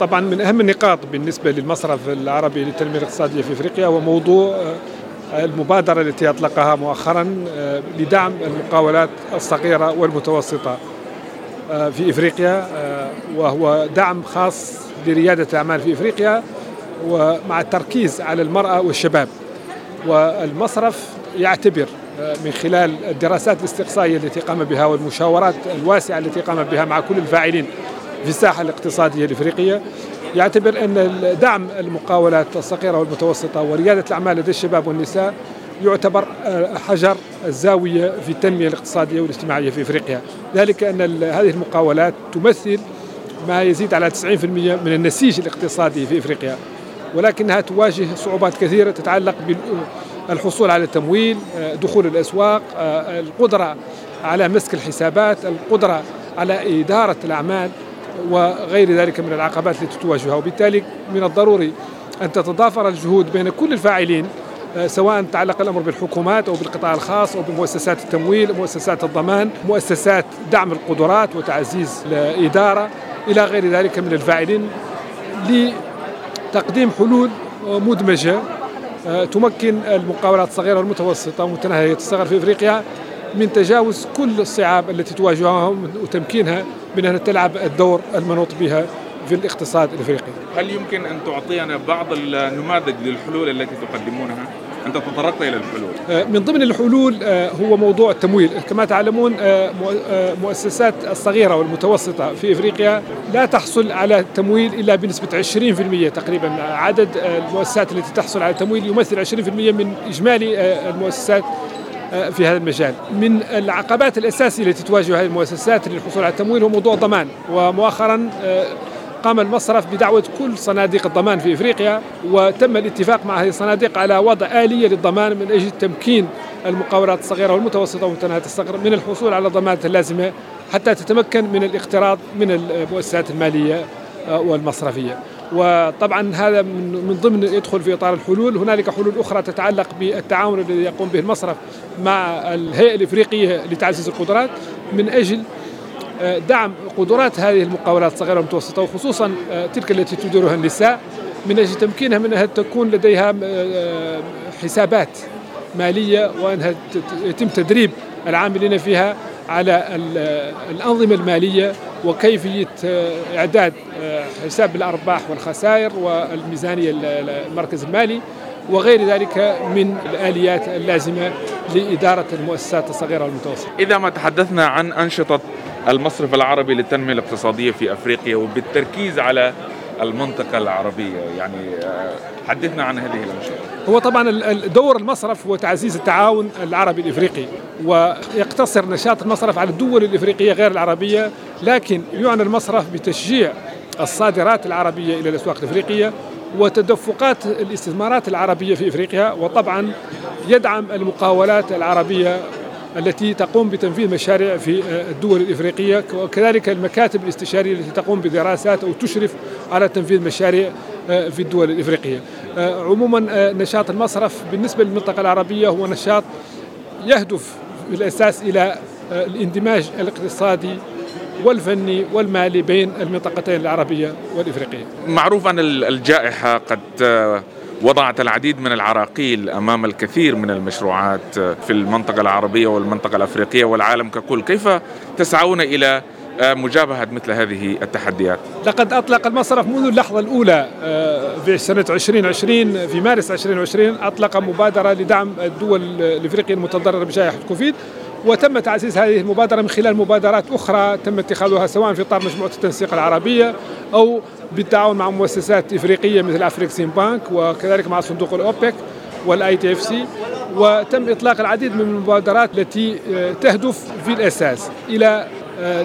طبعا من أهم النقاط بالنسبة للمصرف العربي للتنمية الاقتصادية في إفريقيا هو موضوع المبادرة التي أطلقها مؤخرا لدعم المقاولات الصغيرة والمتوسطة في إفريقيا وهو دعم خاص لريادة الأعمال في إفريقيا ومع التركيز على المرأة والشباب. والمصرف يعتبر من خلال الدراسات الاستقصائية التي قام بها والمشاورات الواسعة التي قام بها مع كل الفاعلين. في الساحه الاقتصادية الإفريقية. يعتبر أن دعم المقاولات الصغيرة والمتوسطة وريادة الأعمال لدى الشباب والنساء يعتبر حجر الزاويه في التنمية الاقتصادية والاجتماعية في إفريقيا، ذلك أن هذه المقاولات تمثل ما يزيد على 90% من النسيج الاقتصادي في إفريقيا. ولكنها تواجه صعوبات كثيرة تتعلق بالحصول على التمويل، دخول الأسواق، القدرة على مسك الحسابات، القدرة على إدارة الأعمال. وغير ذلك من العقبات التي تواجهها. وبالتالي من الضروري أن تتضافر الجهود بين كل الفاعلين سواء تعلق الأمر بالحكومات أو بالقطاع الخاص أو بمؤسسات التمويل، مؤسسات الضمان، مؤسسات دعم القدرات وتعزيز الإدارة إلى غير ذلك من الفاعلين لتقديم حلول مدمجة تمكن المقاولات الصغيرة والمتوسطة ومتناهية الصغر في إفريقيا من تجاوز كل الصعاب التي تواجههم وتمكينها من ان تلعب الدور المنوط بها في الاقتصاد الإفريقي. هل يمكن أن تعطينا بعض النماذج للحلول التي تقدمونها؟ أنت تطرقت إلى الحلول. من ضمن الحلول هو موضوع التمويل، كما تعلمون مؤسسات الصغيرة والمتوسطة في إفريقيا لا تحصل على تمويل إلا بنسبة 20% تقريبا، عدد المؤسسات التي تحصل على تمويل يمثل 20% من إجمالي المؤسسات في هذا المجال. من العقبات الأساسية التي تواجه هذه المؤسسات للحصول على التمويل هو موضوع الضمان. ومؤخرا قام المصرف بدعوة كل صناديق الضمان في إفريقيا وتم الاتفاق مع هذه الصناديق على وضع آلية للضمان من أجل تمكين المقاولات الصغيرة والمتوسطة ومتناهية الصغر من الحصول على الضمانات اللازمة حتى تتمكن من الاقتراض من المؤسسات المالية والمصرفية. وطبعا هذا من ضمن يدخل في إطار الحلول. هنالك حلول أخرى تتعلق بالتعاون الذي يقوم به المصرف مع الهيئة الإفريقية لتعزيز القدرات. من أجل دعم قدرات هذه المقاولات الصغيرة والمتوسطة وخصوصا تلك التي تديرها النساء من أجل تمكينها من انها تكون لديها حسابات مالية وأنها يتم تدريب العاملين فيها على الأنظمة المالية وكيفية إعداد حساب الأرباح والخسائر والميزانية المركز المالي وغير ذلك من الآليات اللازمة لإدارة المؤسسات الصغيرة والمتوسطة. إذا ما تحدثنا عن أنشطة المصرف العربي للتنمية الاقتصادية في أفريقيا وبالتركيز على المنطقة العربية يعني حدثنا عن هذه الأنشطة. هو طبعا دور المصرف هو تعزيز التعاون العربي الإفريقي ويقتصر نشاط المصرف على الدول الإفريقية غير العربية لكن يعنى المصرف بتشجيع الصادرات العربية إلى الأسواق الإفريقية وتدفقات الاستثمارات العربية في إفريقيا وطبعا يدعم المقاولات العربية التي تقوم بتنفيذ مشاريع في الدول الإفريقية وكذلك المكاتب الاستشارية التي تقوم بدراسات أو تشرف على تنفيذ مشاريع في الدول الإفريقية. عموما نشاط المصرف بالنسبة للمنطقة العربية هو نشاط يهدف في الاساس إلى الاندماج الاقتصادي والفني والمالي بين المنطقتين العربية والإفريقية. معروف أن الجائحة قد وضعت العديد من العراقيل أمام الكثير من المشروعات في المنطقة العربية والمنطقة الأفريقية والعالم ككل، كيف تسعون إلى مجابهة مثل هذه التحديات؟ لقد أطلق المصرف منذ اللحظة الأولى في سنة 2020 في مارس 2020 أطلق مبادرة لدعم الدول الإفريقية المتضررة بجائحة كوفيد وتم تعزيز هذه المبادرة من خلال مبادرات أخرى تم اتخاذها سواء في اطار مجموعة التنسيق العربية أو بالتعاون مع مؤسسات إفريقية مثل Afreximbank وكذلك مع صندوق الأوبك وال ITFC وتم إطلاق العديد من المبادرات التي تهدف في الأساس إلى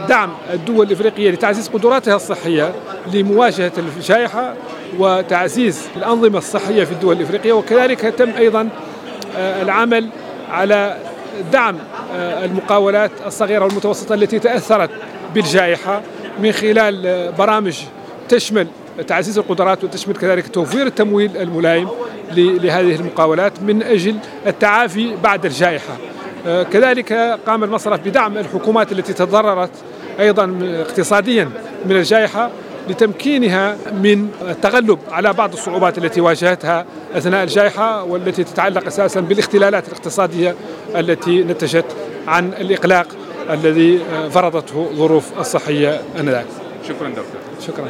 دعم الدول الإفريقية لتعزيز قدراتها الصحية لمواجهة الجائحة وتعزيز الأنظمة الصحية في الدول الإفريقية وكذلك تم أيضا العمل على دعم المقاولات الصغيرة والمتوسطة التي تأثرت بالجائحة من خلال برامج تشمل تعزيز القدرات وتشمل كذلك توفير التمويل الملائم لهذه المقاولات من أجل التعافي بعد الجائحة. كذلك قام المصرف بدعم الحكومات التي تضررت أيضا اقتصاديا من الجائحة لتمكينها من التغلب على بعض الصعوبات التي واجهتها أثناء الجائحة والتي تتعلق أساسا بالاختلالات الاقتصادية التي نتجت عن الإقلاق الذي فرضته ظروف الصحية آنذاك. شكرا دكتور. شكرا.